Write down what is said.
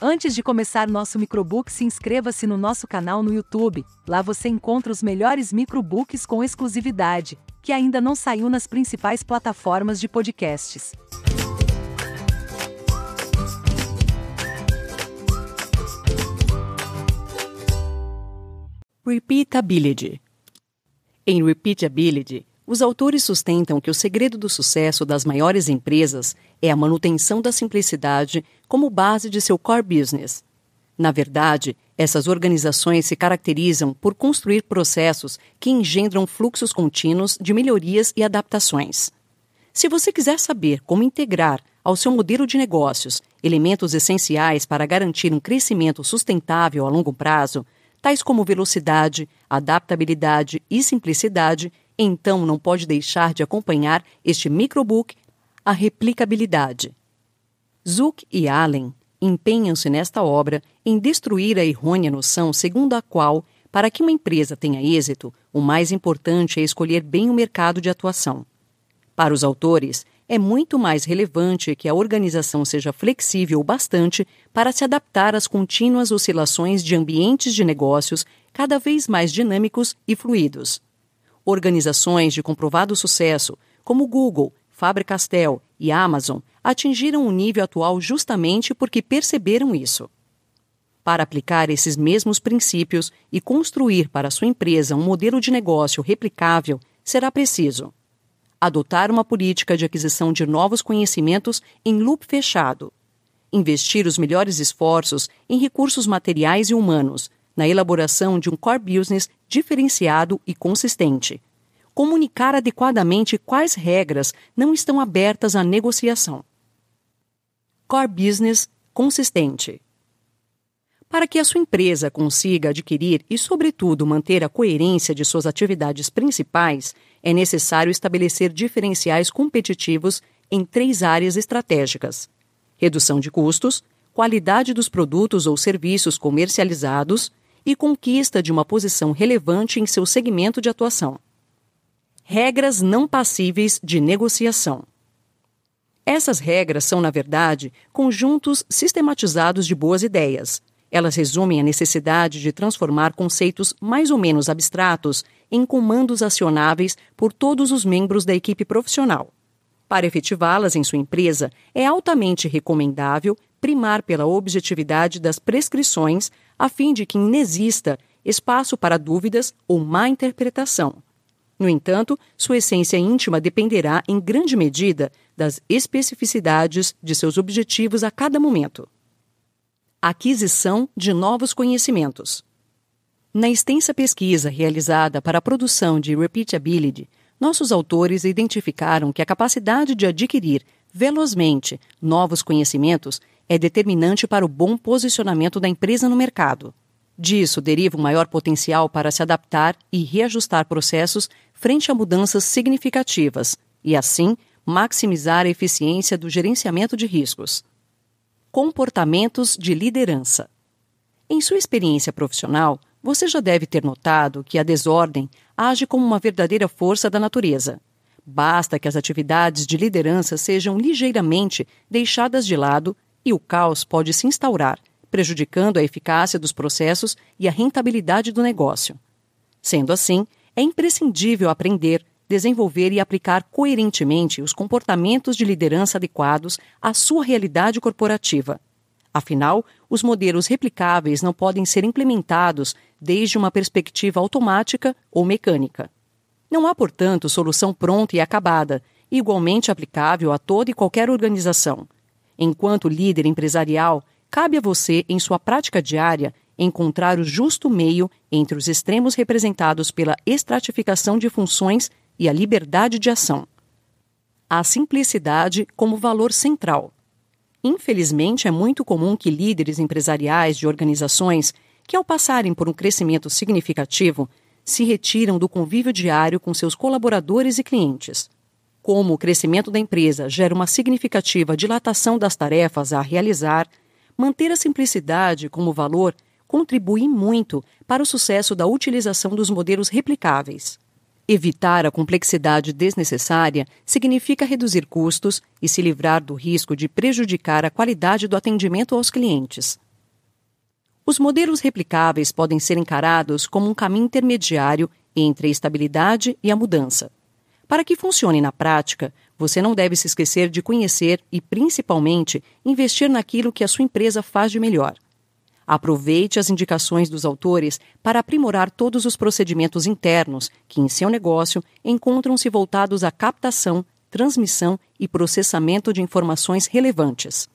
Antes de começar nosso microbook, se inscreva-se no nosso canal no YouTube. Lá você encontra os melhores microbooks com exclusividade, que ainda não saiu nas principais plataformas de podcasts. Repeatability. Em Repeatability, os autores sustentam que o segredo do sucesso das maiores empresas é a manutenção da simplicidade como base de seu core business. Na verdade, essas organizações se caracterizam por construir processos que engendram fluxos contínuos de melhorias e adaptações. Se você quiser saber como integrar ao seu modelo de negócios elementos essenciais para garantir um crescimento sustentável a longo prazo, tais como velocidade, adaptabilidade e simplicidade, então não pode deixar de acompanhar este microbook, A Replicabilidade. Zuck e Allen empenham-se nesta obra em destruir a errônea noção segundo a qual, para que uma empresa tenha êxito, o mais importante é escolher bem o mercado de atuação. Para os autores, é muito mais relevante que a organização seja flexível o bastante para se adaptar às contínuas oscilações de ambientes de negócios cada vez mais dinâmicos e fluidos. Organizações de comprovado sucesso, como Google, Faber-Castell e Amazon, atingiram o nível atual justamente porque perceberam isso. Para aplicar esses mesmos princípios e construir para sua empresa um modelo de negócio replicável, será preciso adotar uma política de aquisição de novos conhecimentos em loop fechado, investir os melhores esforços em recursos materiais e humanos, na elaboração de um core business diferenciado e consistente. Comunicar adequadamente quais regras não estão abertas à negociação. Core business consistente. Para que a sua empresa consiga adquirir e, sobretudo, manter a coerência de suas atividades principais, é necessário estabelecer diferenciais competitivos em três áreas estratégicas: redução de custos, qualidade dos produtos ou serviços comercializados e conquista de uma posição relevante em seu segmento de atuação. Regras não passíveis de negociação. Essas regras são, na verdade, conjuntos sistematizados de boas ideias. Elas resumem a necessidade de transformar conceitos mais ou menos abstratos em comandos acionáveis por todos os membros da equipe profissional. Para efetivá-las em sua empresa, é altamente recomendável primar pela objetividade das prescrições a fim de que inexista espaço para dúvidas ou má interpretação. No entanto, sua essência íntima dependerá em grande medida das especificidades de seus objetivos a cada momento. Aquisição de novos conhecimentos. Na extensa pesquisa realizada para a produção de Repeatability, nossos autores identificaram que a capacidade de adquirir velozmente novos conhecimentos é determinante para o bom posicionamento da empresa no mercado. Disso deriva um maior potencial para se adaptar e reajustar processos frente a mudanças significativas e, assim, maximizar a eficiência do gerenciamento de riscos. Comportamentos de liderança. Em sua experiência profissional, você já deve ter notado que a desordem age como uma verdadeira força da natureza. Basta que as atividades de liderança sejam ligeiramente deixadas de lado e o caos pode se instaurar, prejudicando a eficácia dos processos e a rentabilidade do negócio. Sendo assim, é imprescindível aprender, desenvolver e aplicar coerentemente os comportamentos de liderança adequados à sua realidade corporativa. Afinal, os modelos replicáveis não podem ser implementados desde uma perspectiva automática ou mecânica. Não há, portanto, solução pronta e acabada, igualmente aplicável a toda e qualquer organização. Enquanto líder empresarial, cabe a você, em sua prática diária, encontrar o justo meio entre os extremos representados pela estratificação de funções e a liberdade de ação. A simplicidade como valor central. Infelizmente, é muito comum que líderes empresariais de organizações que, ao passarem por um crescimento significativo, se retiram do convívio diário com seus colaboradores e clientes. Como o crescimento da empresa gera uma significativa dilatação das tarefas a realizar, manter a simplicidade como valor contribui muito para o sucesso da utilização dos modelos replicáveis. Evitar a complexidade desnecessária significa reduzir custos e se livrar do risco de prejudicar a qualidade do atendimento aos clientes. Os modelos replicáveis podem ser encarados como um caminho intermediário entre a estabilidade e a mudança. Para que funcione na prática, você não deve se esquecer de conhecer e, principalmente, investir naquilo que a sua empresa faz de melhor. Aproveite as indicações dos autores para aprimorar todos os procedimentos internos que, em seu negócio, encontram-se voltados à captação, transmissão e processamento de informações relevantes.